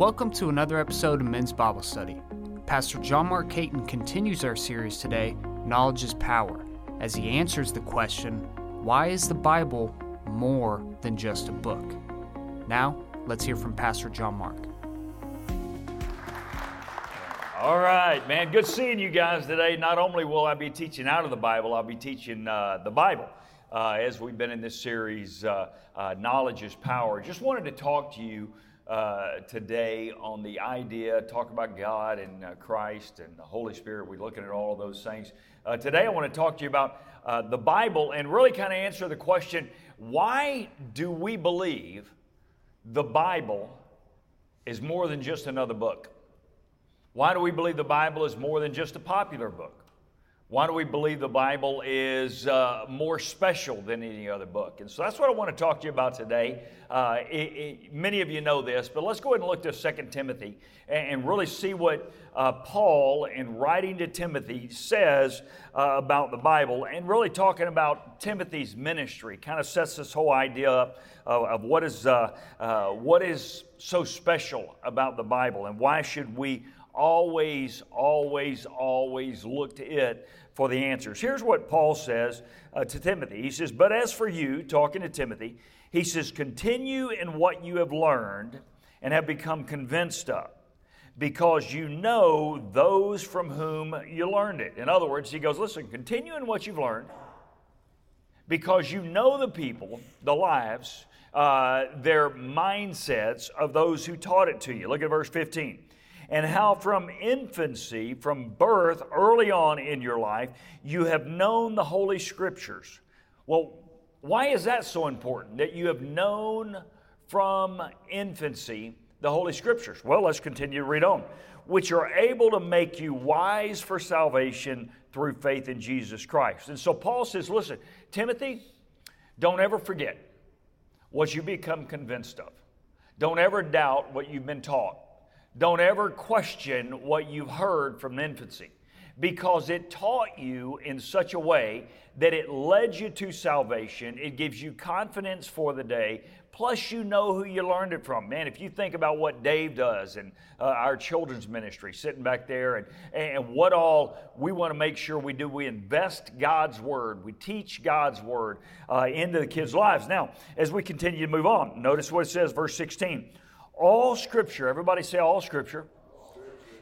Welcome to another episode of Men's Bible Study. Pastor John Mark Caton continues our series today, Knowledge is Power, as he answers the question why is the Bible more than just a book? Now, let's hear from Pastor John Mark. All right, man. Good seeing you guys today. Not only will I be teaching out of the Bible, I'll be teaching uh, the Bible uh, as we've been in this series, uh, uh Knowledge is Power. Just wanted to talk to you uh, today on the idea, talk about God and uh, Christ and the Holy Spirit. We're looking at all of those things. Uh, today, I want to talk to you about uh, the Bible and really kind of answer the question why do we believe the Bible is more than just another book? Why do we believe the Bible is more than just a popular book? Why do we believe the Bible is uh, more special than any other book? And so that's what I want to talk to you about today. Uh, it, it, many of you know this, but let's go ahead and look to 2 Timothy and, and really see what uh, Paul, in writing to Timothy, says uh, about the Bible and really talking about Timothy's ministry. Kind of sets this whole idea up of, of what, is, uh, uh, what is so special about the Bible and why should we always, always, always look to it for the answers. Here's what Paul says uh, to Timothy He says, But as for you, talking to Timothy, he says, Continue in what you have learned and have become convinced of, because you know those from whom you learned it. In other words, he goes, Listen, continue in what you've learned, because you know the people, the lives, uh, their mindsets of those who taught it to you. Look at verse 15 and how from infancy, from birth, early on in your life, you have known the Holy Scriptures. Well, why is that so important that you have known from infancy the Holy Scriptures? Well, let's continue to read on. Which are able to make you wise for salvation through faith in Jesus Christ. And so Paul says, listen, Timothy, don't ever forget what you become convinced of. Don't ever doubt what you've been taught. Don't ever question what you've heard from infancy because it taught you in such a way that it led you to salvation. It gives you confidence for the day. Plus, you know who you learned it from. Man, if you think about what Dave does and uh, our children's ministry, sitting back there, and, and what all we want to make sure we do, we invest God's Word, we teach God's Word uh, into the kids' lives. Now, as we continue to move on, notice what it says, verse 16 all scripture, everybody say all scripture,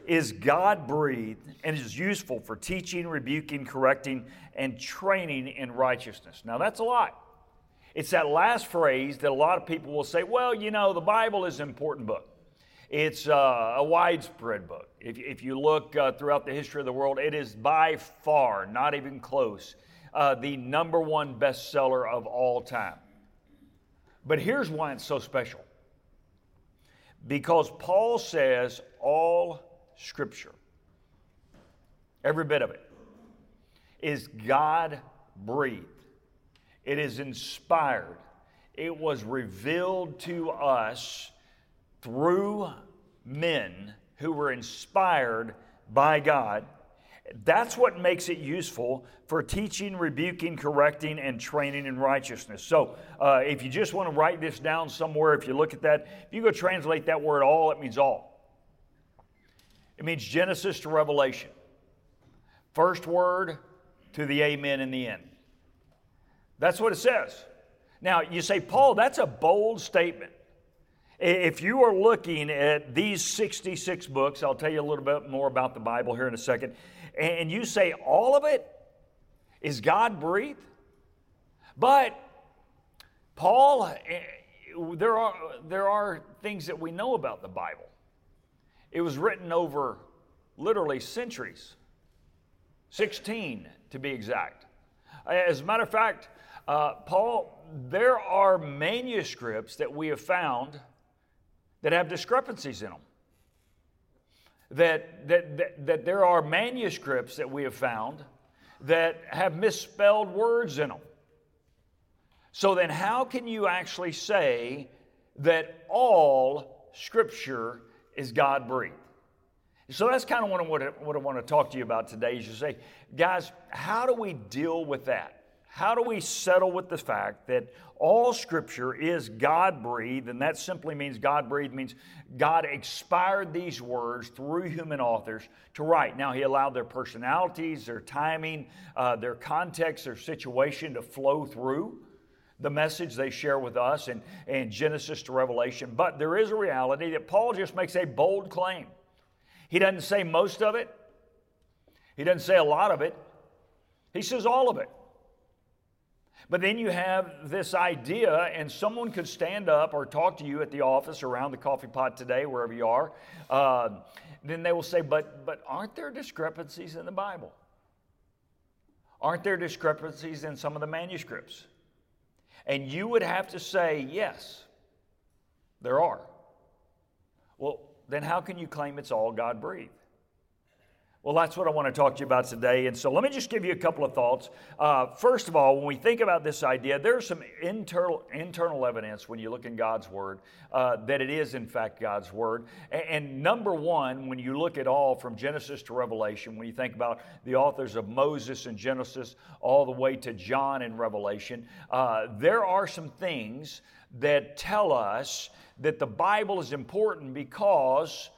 is God breathed and is useful for teaching, rebuking, correcting, and training in righteousness. Now that's a lot. It's that last phrase that a lot of people will say, well, you know, the Bible is an important book. It's uh, a widespread book. If, if you look uh, throughout the history of the world, it is by far, not even close, uh, the number one bestseller of all time. But here's why it's so special because Paul says all scripture, every bit of it, is God breathed. It is inspired. It was revealed to us through men who were inspired by God that's what makes it useful for teaching, rebuking, correcting, and training in righteousness. So, uh, if you just want to write this down somewhere, if you look at that, if you go translate that word all, it means all. It means Genesis to Revelation. First word to the amen in the end. That's what it says. Now, you say, Paul, that's a bold statement. If you are looking at these 66 books, I'll tell you a little bit more about the Bible here in a second and you say all of it is God breathed? But Paul, eh, there are, there are things that we know about the Bible. It was written over literally centuries, 16 to be exact. As a matter of fact, uh, Paul, there are manuscripts that we have found that have discrepancies in them that, that, that, that there are manuscripts that we have found that have misspelled words in them. So then, how can you actually say that all Scripture is God breathed? So that's kind of what I, what I want to talk to you about today. Is you say, guys, how do we deal with that? How do we settle with the fact that all scripture is God breathed, and that simply means God breathed means God expired these words through human authors to write. Now, He allowed their personalities, their timing, uh, their context, their situation to flow through the message they share with us in, in Genesis to Revelation. But there is a reality that Paul just makes a bold claim. He doesn't say most of it, he doesn't say a lot of it, he says all of it. But then you have this idea, and someone could stand up or talk to you at the office around the coffee pot today, wherever you are. Uh, then they will say, but, but aren't there discrepancies in the Bible? Aren't there discrepancies in some of the manuscripts? And you would have to say, yes, there are. Well, then how can you claim it's all God breathed? Well, that's what I want to talk to you about today. And so let me just give you a couple of thoughts. Uh, first of all, when we think about this idea, there's some internal, internal evidence when you look in God's Word uh, that it is, in fact, God's Word. And, and, number one, when you look at all from Genesis to Revelation, when you think about the authors of Moses and Genesis all the way to John in Revelation, uh, there are some things that tell us that the Bible is important because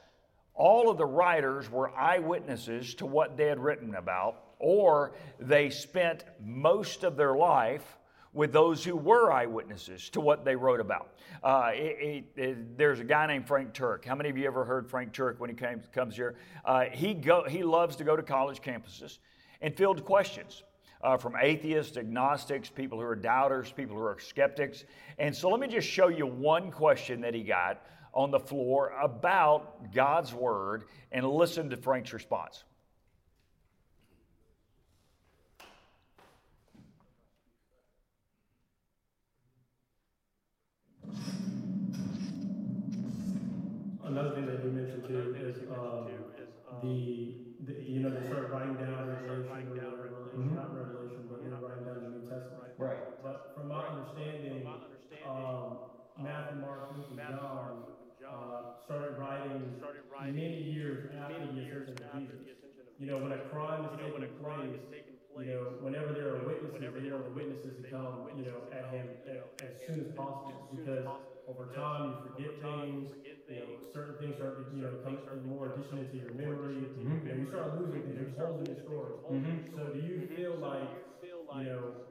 all of the writers were eyewitnesses to what they had written about, or they spent most of their life with those who were eyewitnesses to what they wrote about. Uh, it, it, it, there's a guy named Frank Turek. How many of you ever heard Frank Turek when he came, comes here? Uh, he, go, he loves to go to college campuses and field questions. Uh, from atheists, agnostics, people who are doubters, people who are skeptics. And so let me just show you one question that he got on the floor about God's Word and listen to Frank's response. Another thing that you mentioned too is um, the, the, you know, they start writing down Revelation or Revelation, mm-hmm. not Revelation, but they're writing down the New Testament. Right. But from my understanding, um, Matthew, Mark, Luke, and John uh, started writing many years after the ascension of Jesus. You know, when a crime is taking place, you know, whenever there are witnesses, they want the witnesses to come, you know, at him as soon as possible because over time you forget things, you know, certain things start to, you know, come more addition into your memory, mm-hmm. and you start losing things, there's holes in your story. Mm-hmm. So do you feel like, you know,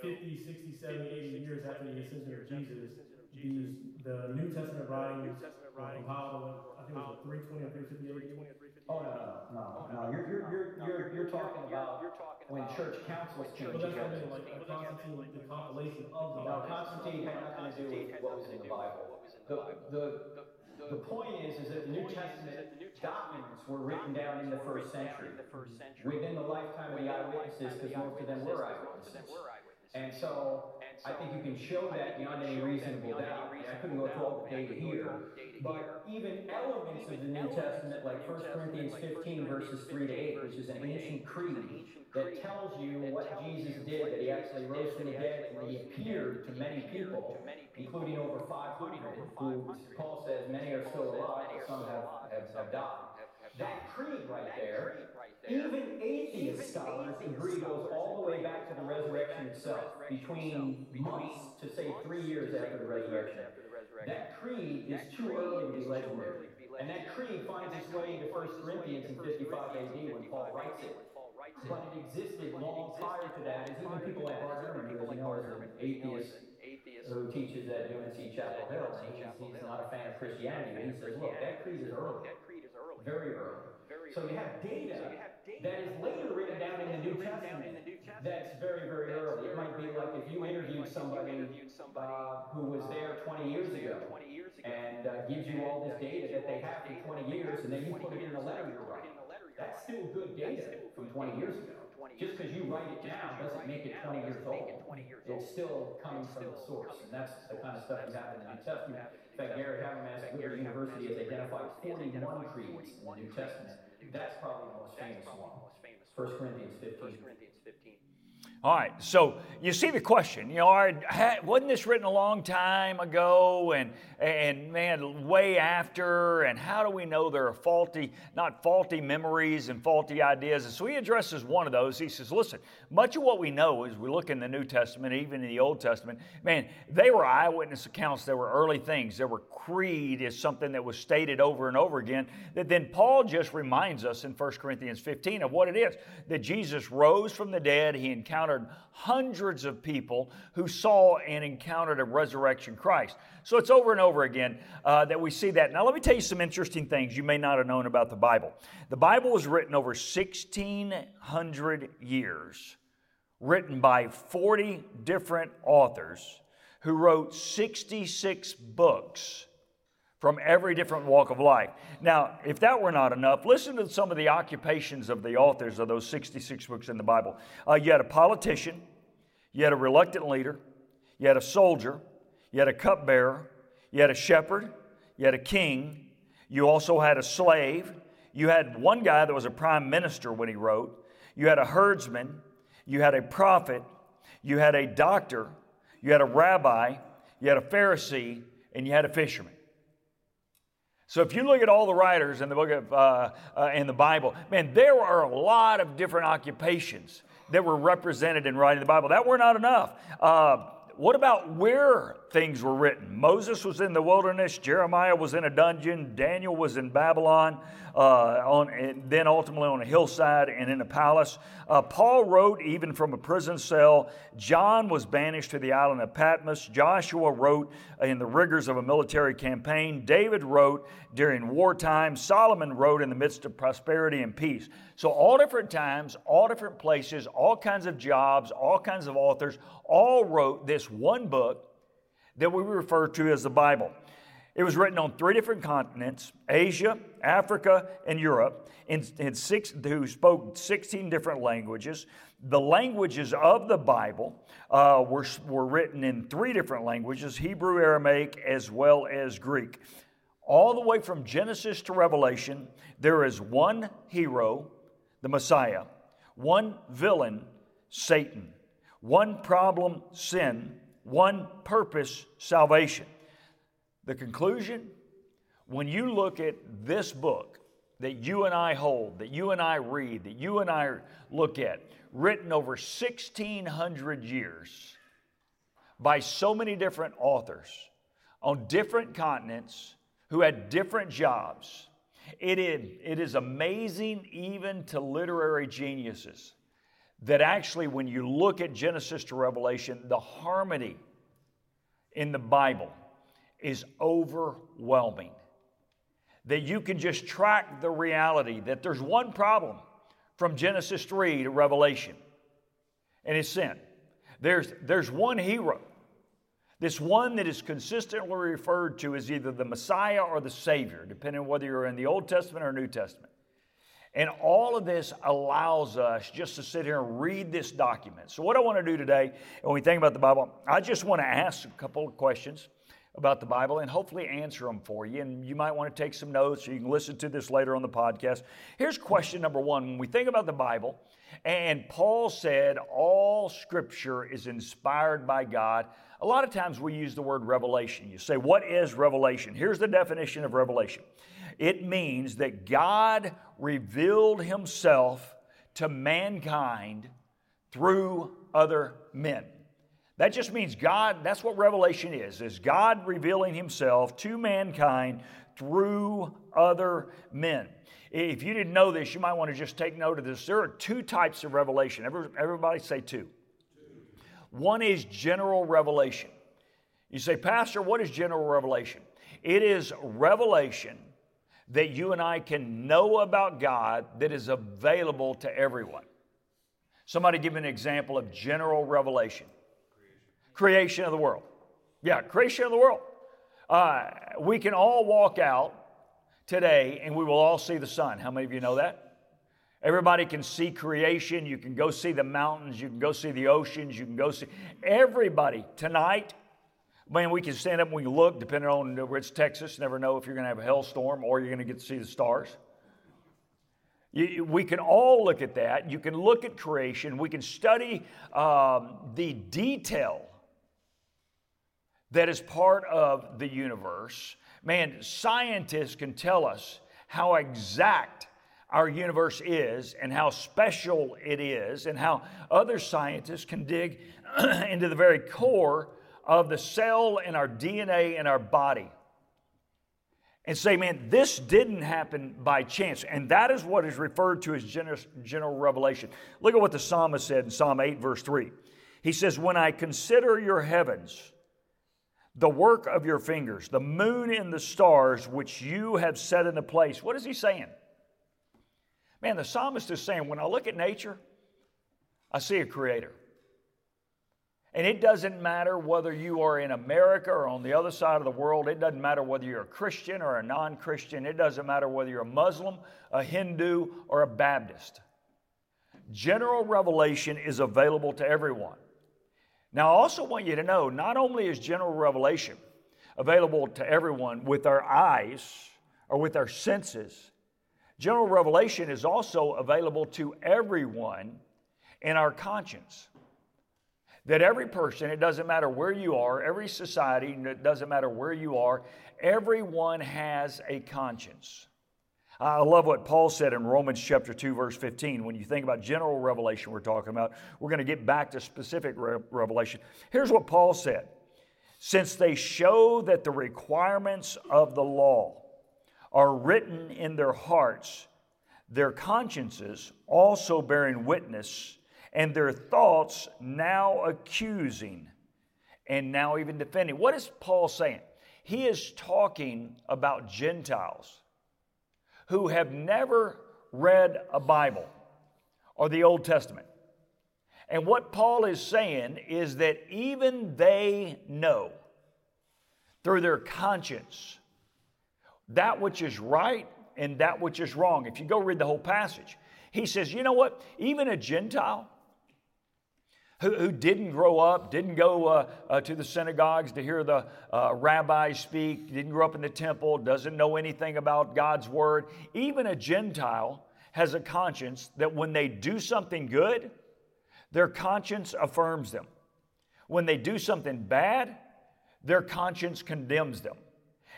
50, 60, 70, 80 years after the ascension of Jesus, these the New Testament writings were compiled. I think it was 320 or 350 Oh no, no, no, no. You're you're you're you're, you're talking about when church councils came Well, that's what I together. mean, like a Constantine, the compilation of the. Now, Constantine had nothing to do with what was in the Bible. The, the, the point is, is that the New Testament documents were written down in the first century, within the lifetime of the eyewitnesses, because most of them were eyewitnesses. And so, I think you can show that beyond any reasonable doubt. I couldn't go through all the data here, but even elements of the New Testament, like 1 Corinthians 15, verses 3 to 8, which is an ancient creed that tells you what Jesus did, that he actually rose from the dead and he appeared to many people, including over 500, who Paul says many are still alive, but some have, have, have died. That creed right there even atheist scholars agree goes all the way back to the resurrection itself, between months to say three years after the resurrection. That creed is too early to be legendary. And that creed finds its way into 1 Corinthians in 55 AD when Paul writes it. But it existed long prior to that, as even people like Bart Ehrman, who, is an atheist who teaches at UNC Chapel Hill, and he's, he's not a fan of Christianity, but he says, look, that creed is early, very early. So you have data that is later written down in the New Testament that's very, very early. It might be like if you interviewed somebody uh, who was there 20 years ago and uh, gives you all this data that they have from 20 years, and then you put it in the letter you're writing. That's still good data from 20 years ago. Just because you write it down doesn't make it 20 years old. It's still coming from the source, and that's the kind of stuff you have in the New Testament. In fact, Gary Habermas at Liberty University has identified 41 creeds in the New Testament that's probably the most famous one. 1 Corinthians 15. All right, so you see the question. You know, wasn't this written a long time ago, and and man, way after? And how do we know there are faulty, not faulty memories and faulty ideas? And so he addresses one of those. He says, "Listen, much of what we know as we look in the New Testament, even in the Old Testament, man, they were eyewitness accounts. There were early things. There were creed is something that was stated over and over again. That then Paul just reminds us in 1 Corinthians 15 of what it is that Jesus rose from the dead. He encountered encountered hundreds of people who saw and encountered a resurrection Christ. So it's over and over again uh, that we see that. Now, let me tell you some interesting things you may not have known about the Bible. The Bible was written over 1,600 years, written by 40 different authors who wrote 66 books from every different walk of life. Now, if that were not enough, listen to some of the occupations of the authors of those 66 books in the Bible. Uh, you had a politician, you had a reluctant leader, you had a soldier, you had a cupbearer, you had a shepherd, you had a king, you also had a slave, you had one guy that was a prime minister when he wrote, you had a herdsman, you had a prophet, you had a doctor, you had a rabbi, you had a Pharisee, and you had a fisherman. So if you look at all the writers in the book of uh, uh, in the Bible, man, there are a lot of different occupations that were represented in writing the Bible. That were not enough. Uh, what about where things were written? Moses was in the wilderness, Jeremiah was in a dungeon, Daniel was in Babylon, uh, on, then ultimately on a hillside and in a palace. Uh, Paul wrote even from a prison cell. John was banished to the island of Patmos. Joshua wrote in the rigors of a military campaign. David wrote during wartime. Solomon wrote in the midst of prosperity and peace. So, all different times, all different places, all kinds of jobs, all kinds of authors, all wrote this one book that we refer to as the Bible. It was written on three different continents Asia, Africa, and Europe, in, in six, who spoke 16 different languages. The languages of the Bible uh, were, were written in three different languages Hebrew, Aramaic, as well as Greek. All the way from Genesis to Revelation, there is one hero, the Messiah, one villain, Satan, one problem, sin, one purpose, salvation. The conclusion when you look at this book that you and I hold, that you and I read, that you and I look at, written over 1,600 years by so many different authors on different continents who had different jobs. It is, it is amazing, even to literary geniuses, that actually, when you look at Genesis to Revelation, the harmony in the Bible is overwhelming. That you can just track the reality that there's one problem from Genesis 3 to Revelation, and it's sin. There's, there's one hero. This one that is consistently referred to as either the Messiah or the Savior, depending on whether you're in the Old Testament or New Testament. And all of this allows us just to sit here and read this document. So, what I want to do today, when we think about the Bible, I just want to ask a couple of questions about the Bible and hopefully answer them for you. And you might want to take some notes or you can listen to this later on the podcast. Here's question number one When we think about the Bible, and Paul said all scripture is inspired by God, a lot of times we use the word revelation. You say, What is revelation? Here's the definition of revelation it means that God revealed himself to mankind through other men. That just means God, that's what revelation is, is God revealing himself to mankind through other men. If you didn't know this, you might want to just take note of this. There are two types of revelation. Everybody say two. One is general revelation. You say, Pastor, what is general revelation? It is revelation that you and I can know about God that is available to everyone. Somebody give me an example of general revelation creation of the world. Yeah, creation of the world. Uh, we can all walk out today and we will all see the sun. How many of you know that? Everybody can see creation. You can go see the mountains. You can go see the oceans. You can go see everybody tonight. Man, we can stand up and we can look, depending on where it's Texas. Never know if you're going to have a hailstorm or you're going to get to see the stars. You, we can all look at that. You can look at creation. We can study um, the detail that is part of the universe. Man, scientists can tell us how exact our universe is and how special it is, and how other scientists can dig into the very core of the cell in our DNA in our body and say, man, this didn't happen by chance. And that is what is referred to as general revelation. Look at what the psalmist said in Psalm 8, verse 3. He says, When I consider your heavens, the work of your fingers, the moon and the stars which you have set into place. What is he saying? Man, the psalmist is saying, when I look at nature, I see a creator. And it doesn't matter whether you are in America or on the other side of the world. It doesn't matter whether you're a Christian or a non Christian. It doesn't matter whether you're a Muslim, a Hindu, or a Baptist. General revelation is available to everyone. Now, I also want you to know not only is general revelation available to everyone with our eyes or with our senses, general revelation is also available to everyone in our conscience. That every person, it doesn't matter where you are, every society, it doesn't matter where you are, everyone has a conscience. I love what Paul said in Romans chapter 2, verse 15. When you think about general revelation, we're talking about, we're going to get back to specific re- revelation. Here's what Paul said Since they show that the requirements of the law are written in their hearts, their consciences also bearing witness, and their thoughts now accusing and now even defending. What is Paul saying? He is talking about Gentiles who have never read a Bible or the Old Testament. And what Paul is saying is that even they know through their conscience that which is right and that which is wrong. If you go read the whole passage, he says, you know what? Even a Gentile who, who didn't grow up, didn't go uh, uh, to the synagogues to hear the uh, rabbis speak, didn't grow up in the temple, doesn't know anything about God's word. Even a Gentile has a conscience that when they do something good, their conscience affirms them. When they do something bad, their conscience condemns them.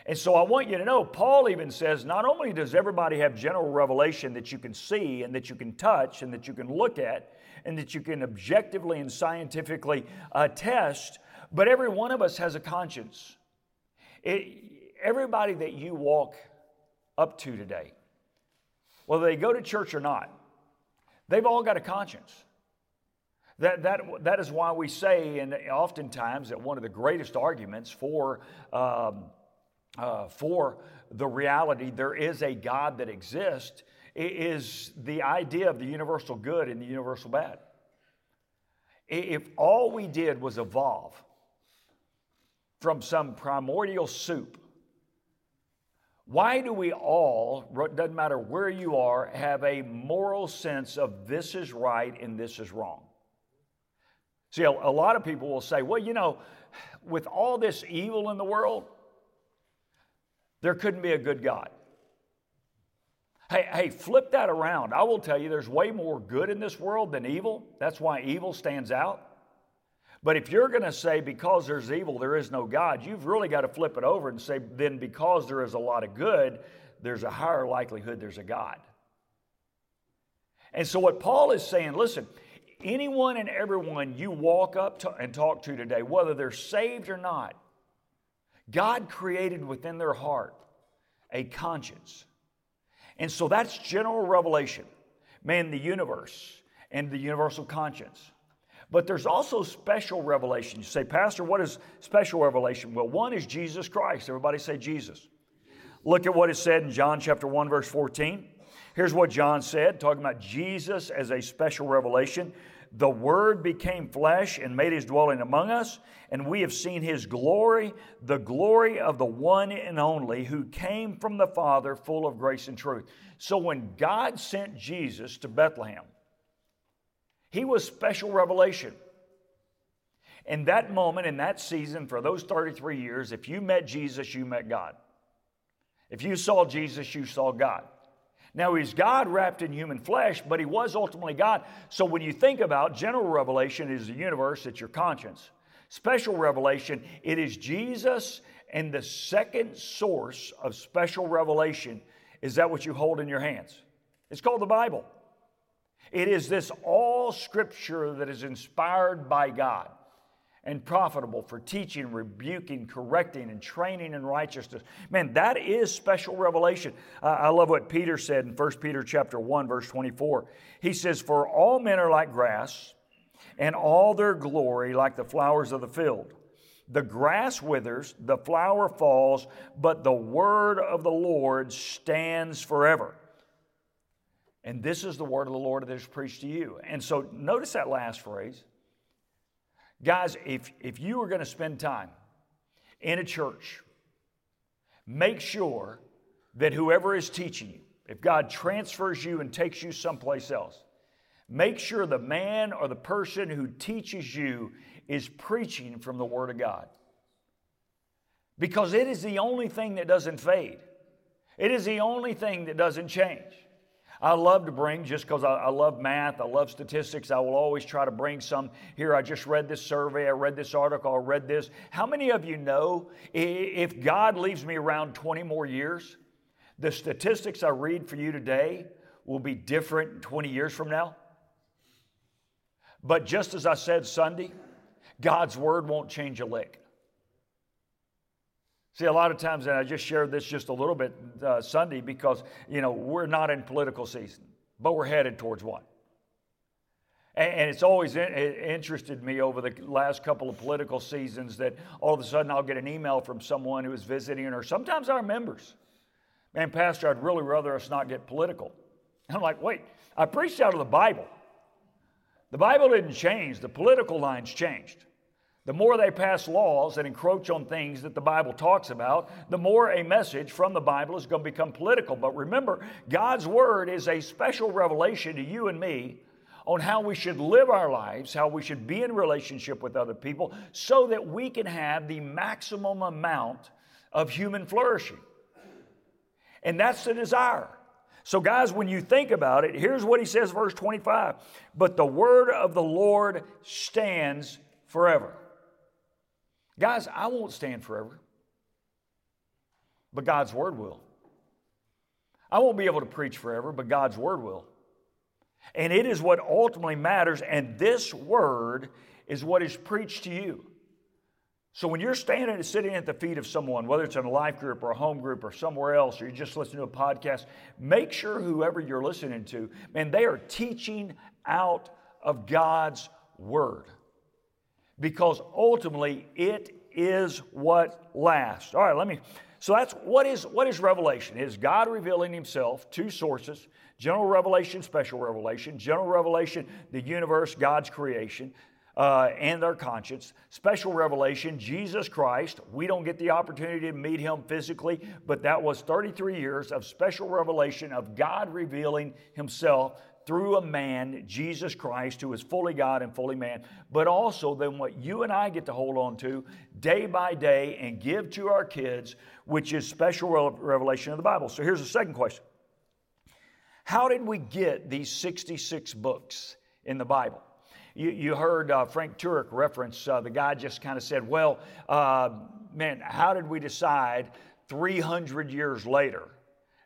And so I want you to know, Paul even says not only does everybody have general revelation that you can see and that you can touch and that you can look at, and that you can objectively and scientifically uh, test, but every one of us has a conscience. It, everybody that you walk up to today, whether they go to church or not, they've all got a conscience. That, that, that is why we say, and oftentimes, that one of the greatest arguments for, um, uh, for the reality there is a God that exists is the idea of the universal good and the universal bad. If all we did was evolve from some primordial soup, why do we all, doesn't matter where you are, have a moral sense of this is right and this is wrong? See, a, a lot of people will say, well, you know, with all this evil in the world, there couldn't be a good God. Hey, hey, flip that around. I will tell you there's way more good in this world than evil. That's why evil stands out. But if you're going to say because there's evil, there is no God, you've really got to flip it over and say then because there is a lot of good, there's a higher likelihood there's a God. And so what Paul is saying, listen, anyone and everyone you walk up to and talk to today, whether they're saved or not, God created within their heart a conscience and so that's general revelation, man, the universe and the universal conscience. But there's also special revelation. You say, Pastor, what is special revelation? Well, one is Jesus Christ. Everybody say Jesus. Look at what is said in John chapter 1, verse 14. Here's what John said, talking about Jesus as a special revelation. The Word became flesh and made his dwelling among us, and we have seen his glory, the glory of the one and only who came from the Father, full of grace and truth. So when God sent Jesus to Bethlehem, he was special revelation. In that moment, in that season, for those 33 years, if you met Jesus, you met God. If you saw Jesus, you saw God. Now, he's God wrapped in human flesh, but he was ultimately God. So when you think about general revelation is the universe, it's your conscience. Special revelation, it is Jesus and the second source of special revelation is that what you hold in your hands? It's called the Bible. It is this all scripture that is inspired by God and profitable for teaching, rebuking, correcting, and training in righteousness. Man, that is special revelation. Uh, I love what Peter said in 1 Peter chapter 1, verse 24. He says, For all men are like grass, and all their glory like the flowers of the field. The grass withers, the flower falls, but the word of the Lord stands forever. And this is the word of the Lord that is preached to you. And so notice that last phrase. Guys, if, if you are going to spend time in a church, make sure that whoever is teaching you, if God transfers you and takes you someplace else, make sure the man or the person who teaches you is preaching from the Word of God. Because it is the only thing that doesn't fade, it is the only thing that doesn't change. I love to bring, just because I, I, love math, I love statistics, I will always try to bring some. Here, I just read this survey, I read this article, I read this. How many of you know if God leaves me around 20 more years, the statistics I read for you today will be different 20 years from now? But just as I said Sunday, God's word won't change a lick. See, a lot of times, and I just shared this just a little bit uh, Sunday because, you know, we're not in political season, but we're headed towards one. And, it's always interested me over the last couple of political seasons that all of a sudden I'll get an email from someone who is visiting, or sometimes our members. Man, Pastor, I'd really rather us not get political. I'm like, wait, I preached out of the Bible. The Bible didn't change, the political lines changed. The more they pass laws that encroach on things that the Bible talks about, the more a message from the Bible is going to become political. But remember, God's Word is a special revelation to you and me on how we should live our lives, how we should be in relationship with other people, so that we can have the maximum amount of human flourishing. And that's the desire. So, guys, when you think about it, here's what he says, verse 25 But the word of the Lord stands forever. Guys, I won't stand forever, but God's word will. I won't be able to preach forever, but God's word will. And it is what ultimately matters, and this word is what is preached to you. So when you're standing and sitting at the feet of someone, whether it's in a life group or a home group or somewhere else, or you're just listening to a podcast, make sure whoever you're listening to, man, they are teaching out of God's word. Because ultimately it is what lasts. All right, let me so that's what is what is revelation? It is God revealing himself, two sources, general revelation, special revelation. General revelation, the universe, God's creation uh, and their conscience. Special revelation, Jesus Christ. We don't get the opportunity to meet him physically, but that was 33 years of special revelation of God revealing himself through a man, Jesus Christ, who is fully God and fully man, but also then what you and I get to hold on to day by day and give to our kids, which is special revelation of the Bible. So here's the second question How did we get these 66 books in the Bible? You, you heard uh, Frank Turek reference, uh, the guy just kind of said, Well, uh, man, how did we decide 300 years later,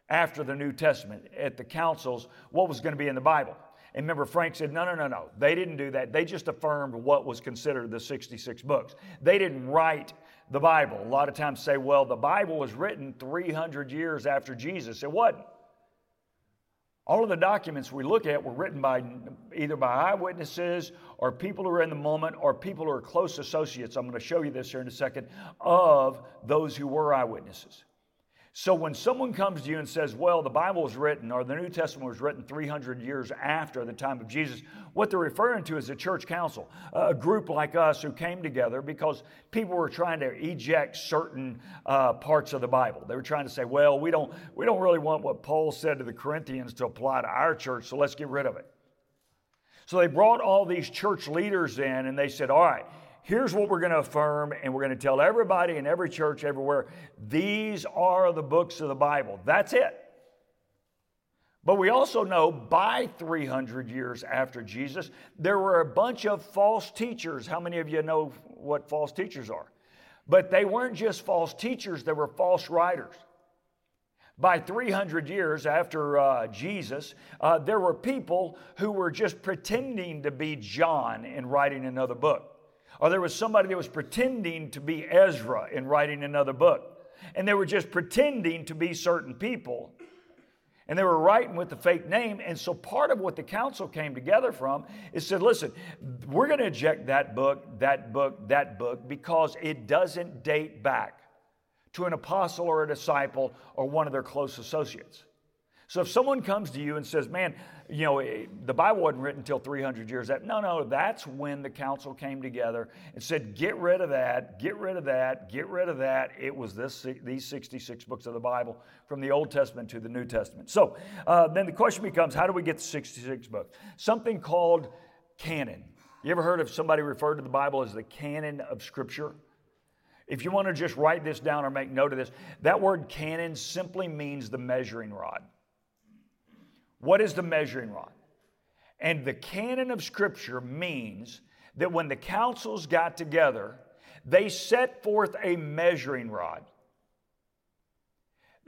after the New Testament, at the councils, what was going to be in the Bible? And remember, Frank said, no, no, no, no. They didn't do that. They just affirmed what was considered the 66 books. They didn't write the Bible. A lot of times say, well, the Bible was written 300 years after Jesus. It wasn't. All of the documents we look at were written by either by eyewitnesses or people who are in the moment or people who are close associates. I'm going to show you this here in a second of those who were eyewitnesses. So when someone comes to you and says, well, the Bible was written or the New Testament was written 300 years after the time of Jesus, what they're referring to is a church council, a group like us who came together because people were trying to eject certain uh, parts of the Bible. They were trying to say, well, we don't, we don't really want what Paul said to the Corinthians to apply to our church, so let's get rid of it. So they brought all these church leaders in and they said, all right, here's what we're going to affirm, and we're going to tell everybody in every church everywhere these are the books of the Bible. That's it. But we also know by 300 years after Jesus, there were a bunch of false teachers. How many of you know what false teachers are? But they weren't just false teachers, they were false writers. By 300 years after uh, Jesus, uh, there were people who were just pretending to be John and writing another book. Or there was somebody that was pretending to be Ezra in writing another book. And they were just pretending to be certain people. And they were writing with the fake name. And so part of what the council came together from is said, listen, we're going to eject that book, that book, that book, because it doesn't date back to an apostle or a disciple or one of their close associates. So if someone comes to you and says, man, you know, eh, the Bible wasn't written until 300 years after. No, no, that's when the council came together and said, get rid of that, get rid of that, get rid of that. It was this, these 66 books of the Bible from the Old Testament to the New Testament. So uh, then the question becomes, how do we get the 66 books? Something called canon. You ever heard of somebody referred to the Bible as the canon of Scripture? If you want to just write this down or make note of this, that word canon simply means the measuring rod. What is the measuring rod? And the canon of Scripture means that when the councils got together, they set forth a measuring rod.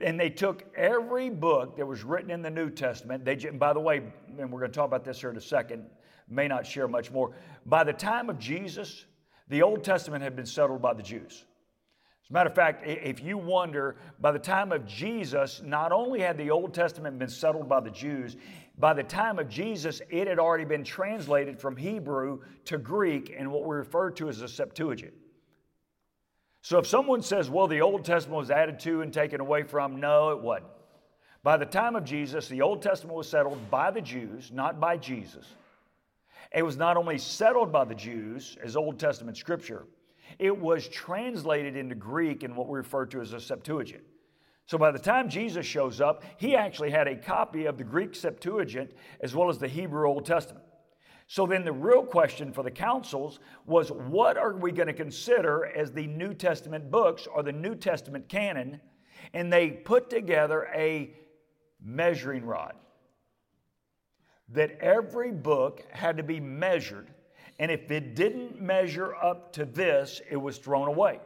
And they took every book that was written in the New Testament. They, and by the way, and we're going to talk about this here in a second, may not share much more. By the time of Jesus, the Old Testament had been settled by the Jews. As a matter of fact, if you wonder, by the time of Jesus, not only had the Old Testament been settled by the Jews, by the time of Jesus, it had already been translated from Hebrew to Greek in what we refer to as the Septuagint. So if someone says, well, the Old Testament was added to and taken away from, no, it wasn't. By the time of Jesus, the Old Testament was settled by the Jews, not by Jesus. It was not only settled by the Jews as Old Testament scripture, it was translated into Greek in what we refer to as a Septuagint. So by the time Jesus shows up, he actually had a copy of the Greek Septuagint as well as the Hebrew Old Testament. So then the real question for the councils was what are we going to consider as the New Testament books or the New Testament canon? And they put together a measuring rod that every book had to be measured and if it didn't measure up to this, it was thrown away.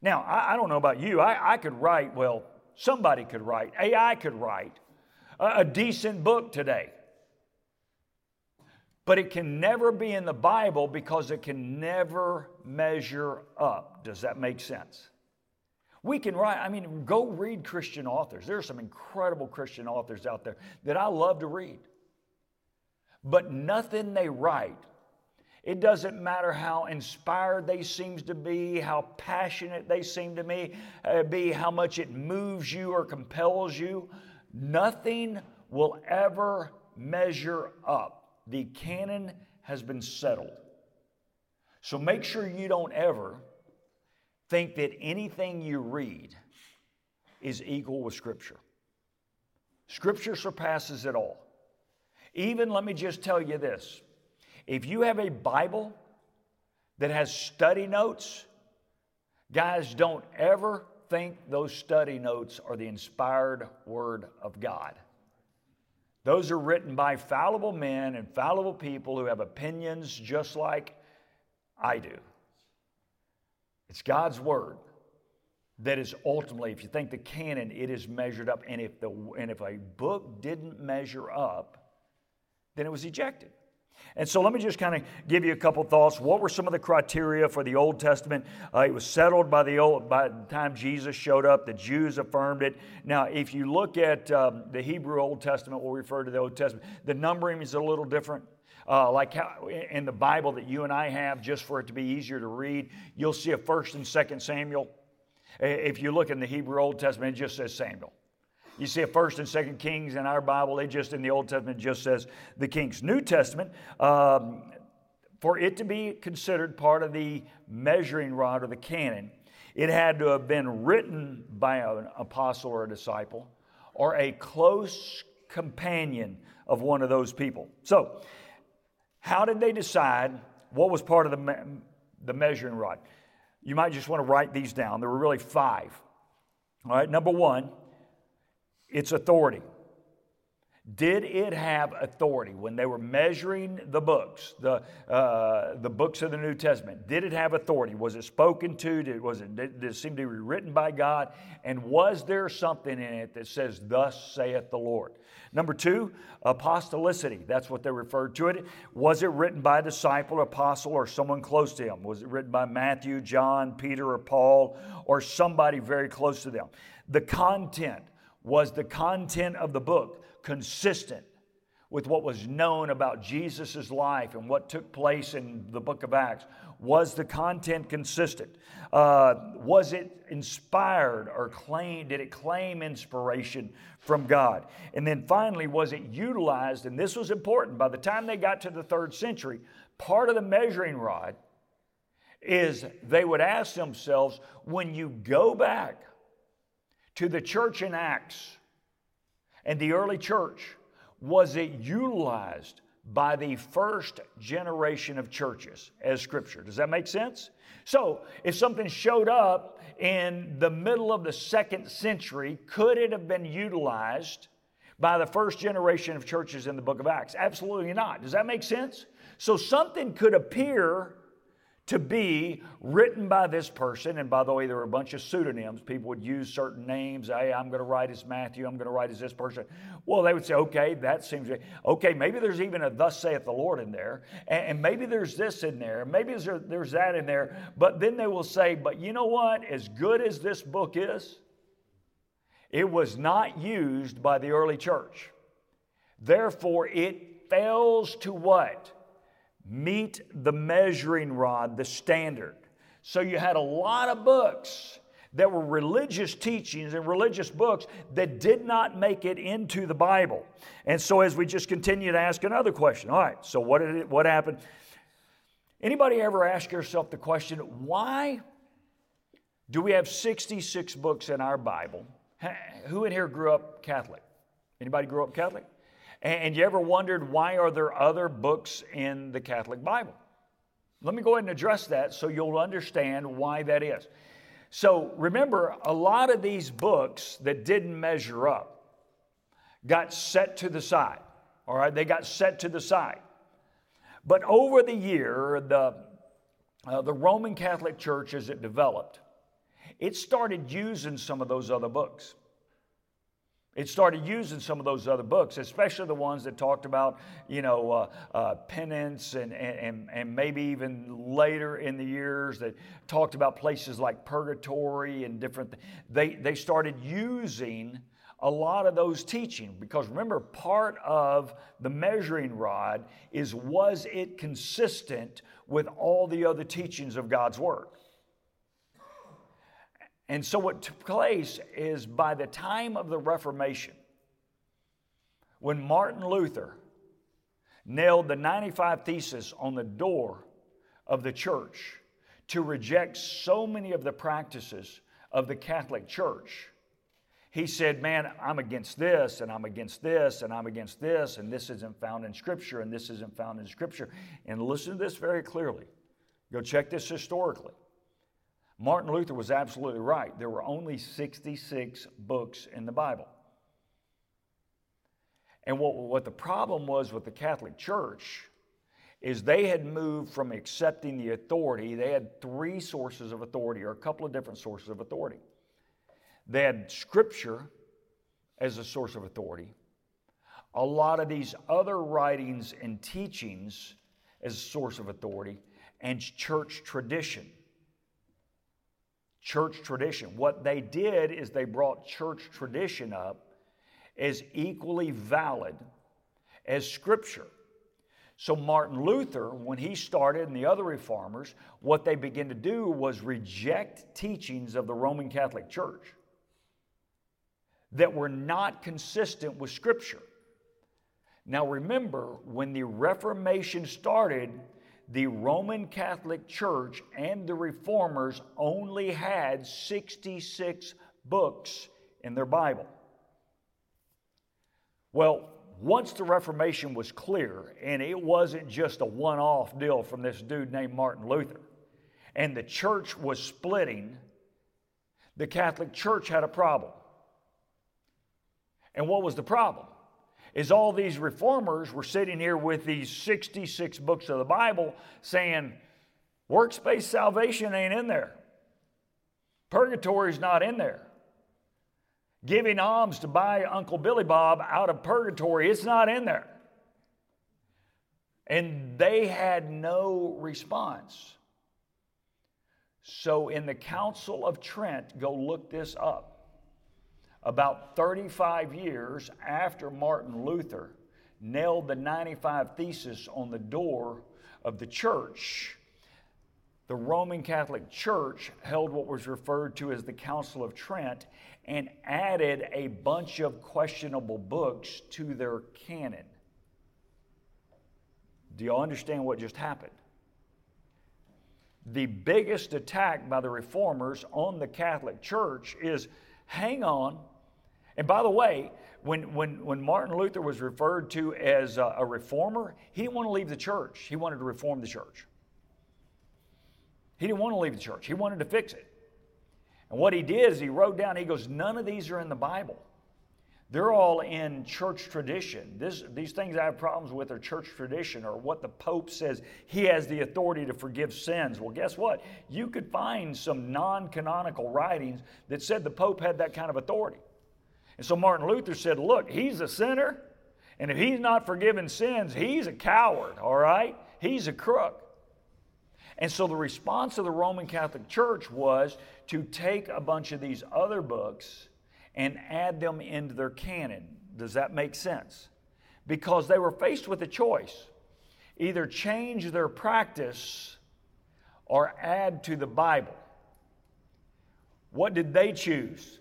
Now, I, I don't know about you. I, I, could write, well, somebody could write, AI could write a, a decent book today. But it can never be in the Bible because it can never measure up. Does that make sense? We can write, I mean, go read Christian authors. There are some incredible Christian authors out there that I love to read. But nothing they write, it doesn't matter how inspired they seem to be, how passionate they seem to me, uh, be, how much it moves you or compels you, nothing will ever measure up. The canon has been settled. So make sure you don't ever think that anything you read is equal with Scripture. Scripture surpasses it all. Even let me just tell you this if you have a Bible that has study notes, guys, don't ever think those study notes are the inspired Word of God. Those are written by fallible men and fallible people who have opinions just like I do. It's God's Word that is ultimately, if you think the canon, it is measured up. And if, the, and if a book didn't measure up, then it was ejected. And so let me just kind of give you a couple thoughts. What were some of the criteria for the Old Testament? Uh, it was settled by the old by the time Jesus showed up. The Jews affirmed it. Now, if you look at um, the Hebrew Old Testament, we'll refer to the Old Testament. The numbering is a little different. Uh, like how, in the Bible that you and I have, just for it to be easier to read, you'll see a First and Second Samuel. If you look in the Hebrew Old Testament, it just says Samuel. You see a First and Second Kings in our Bible. It just in the Old Testament just says the Kings. New Testament, um, for it to be considered part of the measuring rod or the canon, it had to have been written by an apostle or a disciple or a close companion of one of those people. So, how did they decide what was part of the, me- the measuring rod? You might just want to write these down. There were really five. All right, number one, its authority. Did it have authority when they were measuring the books, the, uh, the books of the New Testament? Did it have authority? Was it spoken to? Did, was it, did, it seem to be written by God? And was there something in it that says, Thus saith the Lord? Number two, apostolicity. That's what they referred to it. Was it written by a disciple, apostle, or someone close to him? Was it written by Matthew, John, Peter, or Paul, or somebody very close to them? The content was the content of the book consistent with what was known about Jesus' life and what took place in the book of Acts? Was the content consistent? Uh, was it inspired or claimed? Did it claim inspiration from God? And then finally, was it utilized? And this was important. By the time they got to the third century, part of the measuring rod is they would ask themselves when you go back to the church in Acts, and the early church, was it utilized by the first generation of churches as scripture? Does that make sense? So, if something showed up in the middle of the second century, could it have been utilized by the first generation of churches in the book of Acts? Absolutely not. Does that make sense? So, something could appear to be written by this person. And by the way, there were a bunch of pseudonyms. People would use certain names. Hey, I'm going to write as Matthew. I'm going to write as this person. Well, they would say, okay, that seems okay. Maybe there's even a "Thus saith the Lord" in there, and, maybe there's this in there. Maybe there's, there's that in there. But then they will say, but you know what? As good as this book is, it was not used by the early church. Therefore, it fails to what? Meet the measuring rod, the standard. So you had a lot of books that were religious teachings and religious books that did not make it into the Bible. And so as we just continue to ask another question, all right, so what did it, what happened? Anybody ever ask yourself the question, why do we have 66 books in our Bible? Who in here grew up Catholic? Anybody grew up Catholic? And you ever wondered why are there other books in the Catholic Bible? Let me go ahead and address that so you'll understand why that is. So remember, a lot of these books that didn't measure up got set to the side. All right, they got set to the side. But over the year, the, uh, the Roman Catholic Church, as it developed, it started using some of those other books. It started using some of those other books, especially the ones that talked about, you know, uh, uh, penance and, and, and maybe even later in the years that talked about places like purgatory and different. Th- they, they started using a lot of those teaching because remember, part of the measuring rod is was it consistent with all the other teachings of God's Word? And so, what took place is by the time of the Reformation, when Martin Luther nailed the 95 Thesis on the door of the church to reject so many of the practices of the Catholic Church, he said, Man, I'm against this, and I'm against this, and I'm against this, and this isn't found in Scripture, and this isn't found in Scripture. And listen to this very clearly. Go check this historically. Martin Luther was absolutely right. There were only 66 books in the Bible. And what, what the problem was with the Catholic Church is they had moved from accepting the authority, they had three sources of authority, or a couple of different sources of authority. They had Scripture as a source of authority, a lot of these other writings and teachings as a source of authority, and church tradition church tradition. What they did is they brought church tradition up as equally valid as Scripture. So, Martin Luther, when he started and the other reformers, what they began to do was reject teachings of the Roman Catholic Church that were not consistent with Scripture. Now, remember, when the Reformation started, the Roman Catholic Church and the Reformers only had 66 books in their Bible. Well, once the Reformation was clear, and it wasn't just a one off deal from this dude named Martin Luther, and the church was splitting, the Catholic Church had a problem. And what was the problem? Is all these reformers were sitting here with these 66 books of the Bible saying, works based salvation ain't in there. Purgatory's not in there. Giving alms to buy Uncle Billy Bob out of purgatory, it's not in there. And they had no response. So, in the Council of Trent, go look this up. About 35 years after Martin Luther nailed the 95 Thesis on the door of the church, the Roman Catholic Church held what was referred to as the Council of Trent and added a bunch of questionable books to their canon. Do y'all understand what just happened? The biggest attack by the reformers on the Catholic Church is hang on. And by the way, when, when, when Martin Luther was referred to as a, a reformer, he didn't want to leave the church. He wanted to reform the church. He didn't want to leave the church, he wanted to fix it. And what he did is he wrote down, he goes, None of these are in the Bible. They're all in church tradition. This, these things I have problems with are church tradition or what the Pope says he has the authority to forgive sins. Well, guess what? You could find some non canonical writings that said the Pope had that kind of authority. And so Martin Luther said, Look, he's a sinner, and if he's not forgiven sins, he's a coward, all right? He's a crook. And so the response of the Roman Catholic Church was to take a bunch of these other books and add them into their canon. Does that make sense? Because they were faced with a choice either change their practice or add to the Bible. What did they choose?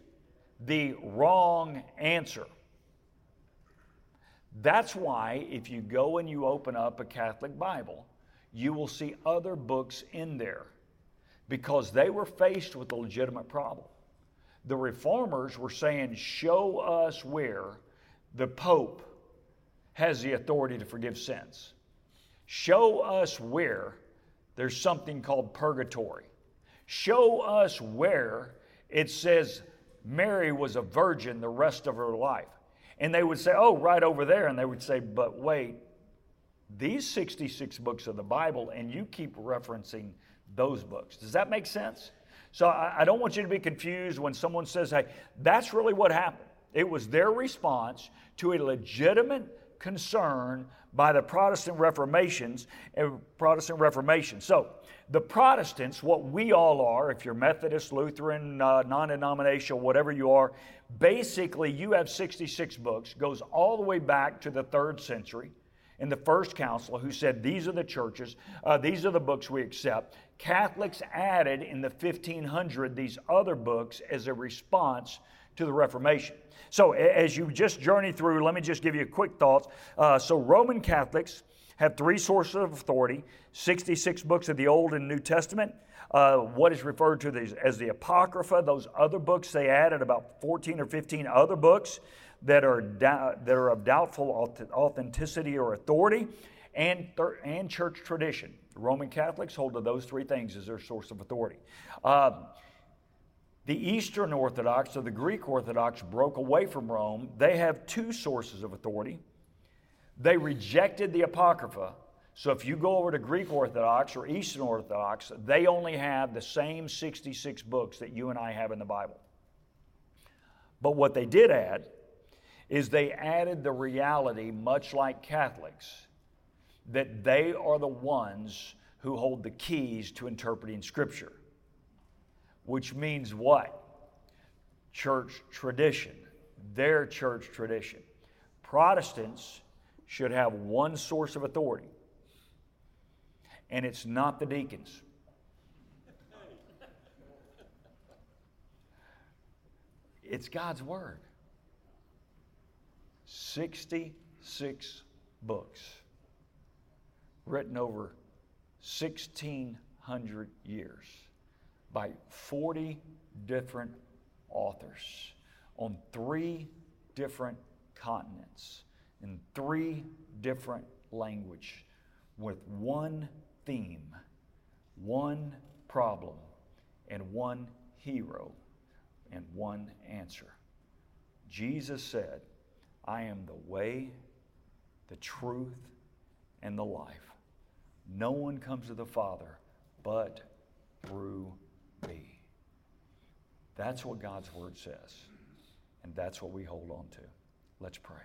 The wrong answer. That's why, if you go and you open up a Catholic Bible, you will see other books in there because they were faced with a legitimate problem. The reformers were saying, Show us where the Pope has the authority to forgive sins. Show us where there's something called purgatory. Show us where it says Mary was a virgin the rest of her life. And they would say, Oh, right over there. And they would say, But wait, these 66 books of the Bible, and you keep referencing those books. Does that make sense? So I, I don't want you to be confused when someone says, hey, that's really what happened. It was their response to a legitimate concern by the Protestant Reformations and Protestant Reformation. So the Protestants, what we all are, if you're Methodist, Lutheran, uh, non-denominational, whatever you are, basically you have 66 books, goes all the way back to the third century in the first council who said these are the churches, uh, these are the books we accept. Catholics added in the 1500 these other books as a response to the Reformation. So, as you just journey through, let me just give you a quick thoughts. Uh, so, Roman Catholics have three sources of authority 66 books of the Old and New Testament. Uh, what is referred to as the Apocrypha, those other books they added, about 14 or 15 other books that are, that are of doubtful authenticity or authority, and, and church tradition. Roman Catholics hold to those three things as their source of authority. Uh, the Eastern Orthodox or the Greek Orthodox broke away from Rome. They have two sources of authority. They rejected the Apocrypha. So if you go over to Greek Orthodox or Eastern Orthodox, they only have the same 66 books that you and I have in the Bible. But what they did add is they added the reality, much like Catholics, that they are the ones who hold the keys to interpreting Scripture. Which means what? Church tradition, their church tradition. Protestants should have one source of authority, and it's not the deacons. It's God's Word. 66 books written over 1,600 years by 40 different authors on three different continents in three different language with one theme, one problem, and one hero and one answer. Jesus said, I am the way, the truth, and the life. No one comes to the Father but through me. That's what God's Word says, and that's what we hold on to. Let's pray.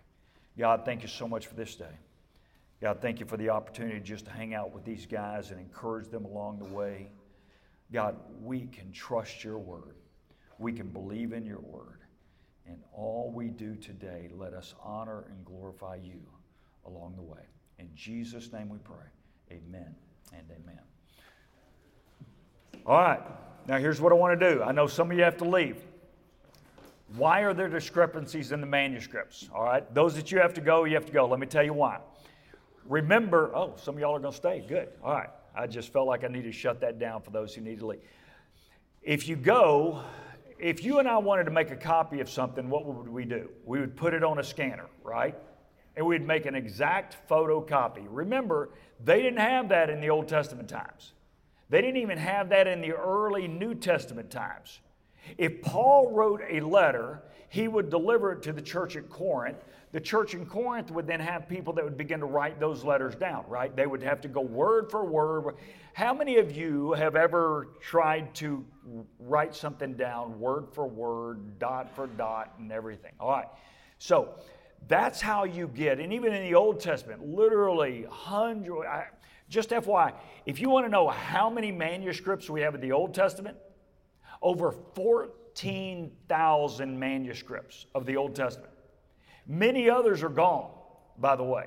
God, thank you so much for this day. God, thank you for the opportunity just to hang out with these guys and encourage them along the way. God, we can trust your word. We can believe in your word. And all we do today, let us honor and glorify you along the way. In Jesus' name we pray. Amen and amen. All right, now here's what I want to do. I know some of you have to leave. Why are there discrepancies in the manuscripts? All right, those that you have to go, you have to go. Let me tell you why. Remember, oh, some of y'all are going to stay. Good. All right. I just felt like I needed to shut that down for those who need to leave. If you go, if you and I wanted to make a copy of something, what would we do? We would put it on a scanner, right? And we'd make an exact photocopy. Remember, they didn't have that in the Old Testament times. They didn't even have that in the early New Testament times. If Paul wrote a letter, he would deliver it to the church at Corinth. The church in Corinth would then have people that would begin to write those letters down, right? They would have to go word for word. How many of you have ever tried to write something down word for word, dot for dot, and everything? All right. So that's how you get, and even in the Old Testament, literally hundreds. Just FYI, if you want to know how many manuscripts we have in the Old Testament, over 14,000 manuscripts of the Old Testament. Many others are gone, by the way.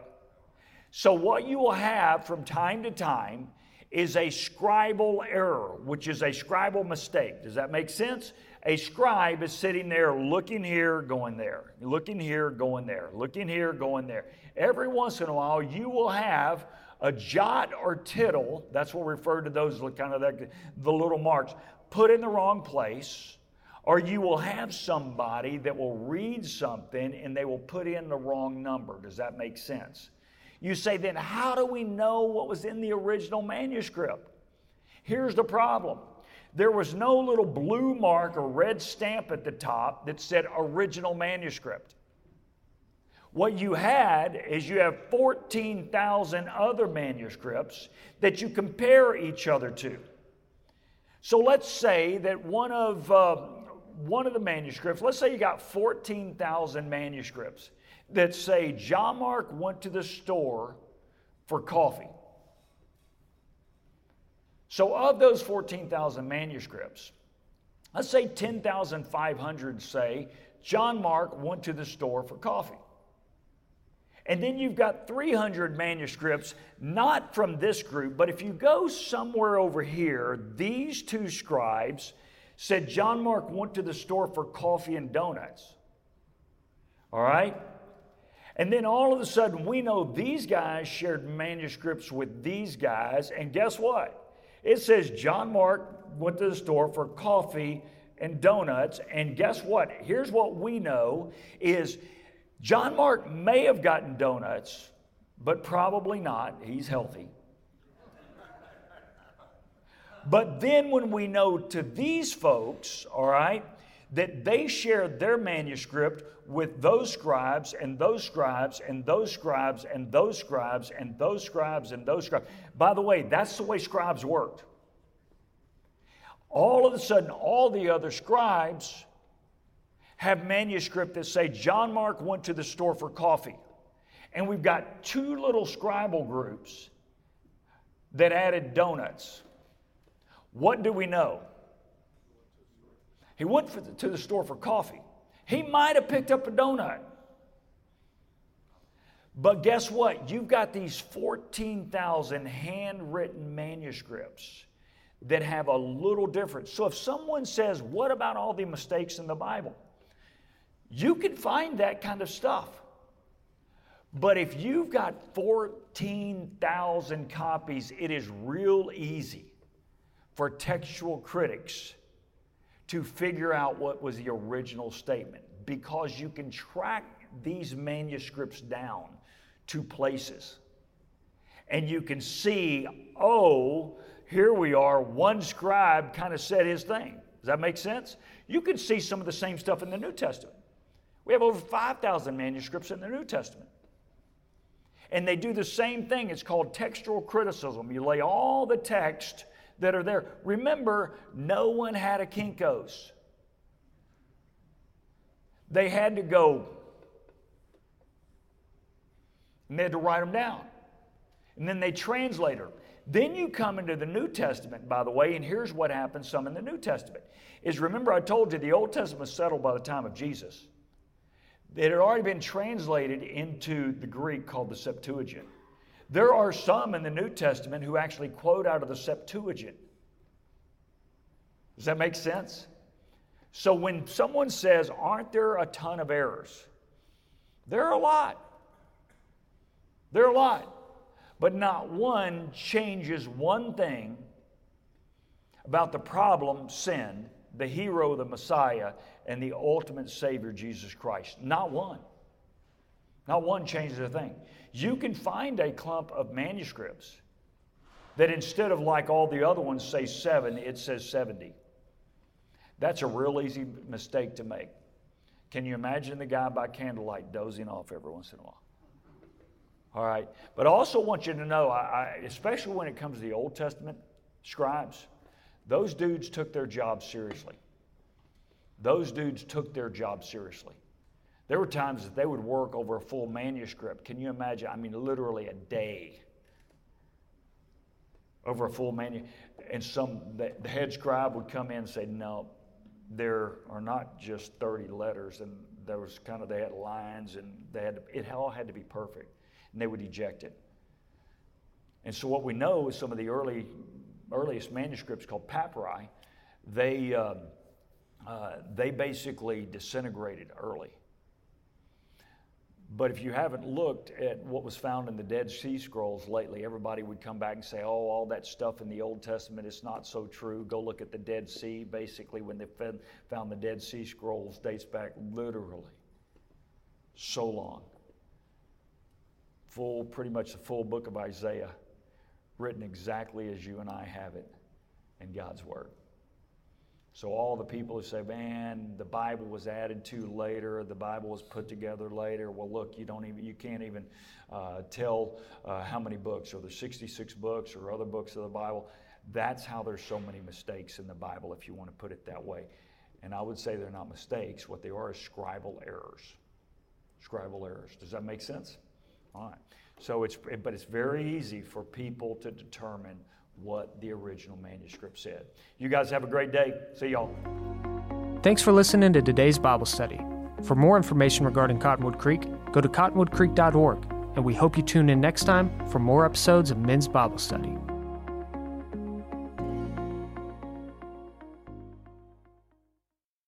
So, what you will have from time to time is a scribal error, which is a scribal mistake. Does that make sense? A scribe is sitting there looking here, going there, looking here, going there, looking here, going there. Every once in a while, you will have a jot or tittle, that's what we refer to those kind of the, the little marks, put in the wrong place, or you will have somebody that will read something and they will put in the wrong number. Does that make sense? You say, then how do we know what was in the original manuscript? Here's the problem there was no little blue mark or red stamp at the top that said original manuscript. What you had is you have 14,000 other manuscripts that you compare each other to. So let's say that one of, uh, one of the manuscripts, let's say you got 14,000 manuscripts that say John Mark went to the store for coffee. So, of those 14,000 manuscripts, let's say 10,500 say John Mark went to the store for coffee. And then you've got 300 manuscripts, not from this group, but if you go somewhere over here, these two scribes said John Mark went to the store for coffee and donuts. All right? And then all of a sudden, we know these guys shared manuscripts with these guys, and guess what? It says John Mark went to the store for coffee and donuts, and guess what? Here's what we know is John Mark may have gotten donuts, but probably not. He's healthy. But then when we know to these folks, all right, that they shared their manuscript with those scribes and those scribes and those scribes and those scribes and those scribes and those scribes. By the way, that's the way scribes worked. All of a sudden, all the other scribes have manuscript that say John Mark went to the store for coffee. And we've got two little scribal groups that added donuts. What do we know? He went the, to the store for coffee. He might have picked up a donut. But guess what? You've got these 14,000 handwritten manuscripts that have a little difference. So if someone says, What about all the mistakes in the Bible? You can find that kind of stuff. But if you've got 14,000 copies, it is real easy for textual critics to figure out what was the original statement because you can track these manuscripts down to places. And you can see, oh, here we are, one scribe kind of said his thing. Does that make sense? You can see some of the same stuff in the New Testament We have over 5,000 manuscripts in the New Testament. And they do the same thing. It's called textual criticism. You lay all the text that are there. Remember, no one had a Kinko's. They had to go and they had to write them down. And then they translate them. Then you come into the New Testament, by the way, and here's what happens some in the New Testament. Is remember I told you the Old Testament was settled by the time of Jesus. It had already been translated into the Greek called the Septuagint. There are some in the New Testament who actually quote out of the Septuagint. Does that make sense? So when someone says, Aren't there a ton of errors? There are a lot. There are a lot. But not one changes one thing about the problem, sin, the hero, the Messiah, and the ultimate Savior, Jesus Christ. Not one. Not one changes a thing. You can find a clump of manuscripts that instead of like all the other ones say seven, it says 70. That's a real easy mistake to make. Can you imagine the guy by candlelight dozing off every once in a while? All right. But I also want you to know, I, I, especially when it comes to the Old Testament scribes, those dudes took their job seriously. Those dudes took their job seriously. There were times that they would work over a full manuscript. Can you imagine? I mean, literally a day over a full manuscript. And some, the, the head scribe would come in and say, No, there are not just 30 letters. And there was kind of, they had lines and they had, it all had to be perfect. And they would eject it. And so what we know is some of the early, earliest manuscripts called papyri, they, um, uh, they basically disintegrated early. But if you haven't looked at what was found in the Dead Sea Scrolls lately, everybody would come back and say, oh, all that stuff in the Old Testament is not so true. Go look at the Dead Sea. Basically, when they found the Dead Sea Scrolls, dates back literally so long. Full, pretty much the full book of Isaiah, written exactly as you and I have it in God's Word. So all the people who say, "Man, the Bible was added to later. The Bible was put together later." Well, look, you don't even you can't even uh, tell uh, how many books, or there's 66 books, or other books of the Bible. That's how there's so many mistakes in the Bible, if you want to put it that way. And I would say they're not mistakes. What they are is scribal errors. Scribal errors. Does that make sense? All right. So it's but it's very easy for people to determine what the original manuscript said. You guys have a great day. See y'all. Thanks for listening to today's Bible study. For more information regarding Cottonwood Creek, go to cottonwoodcreek.org, and we hope you tune in next time for more episodes of Men's Bible Study.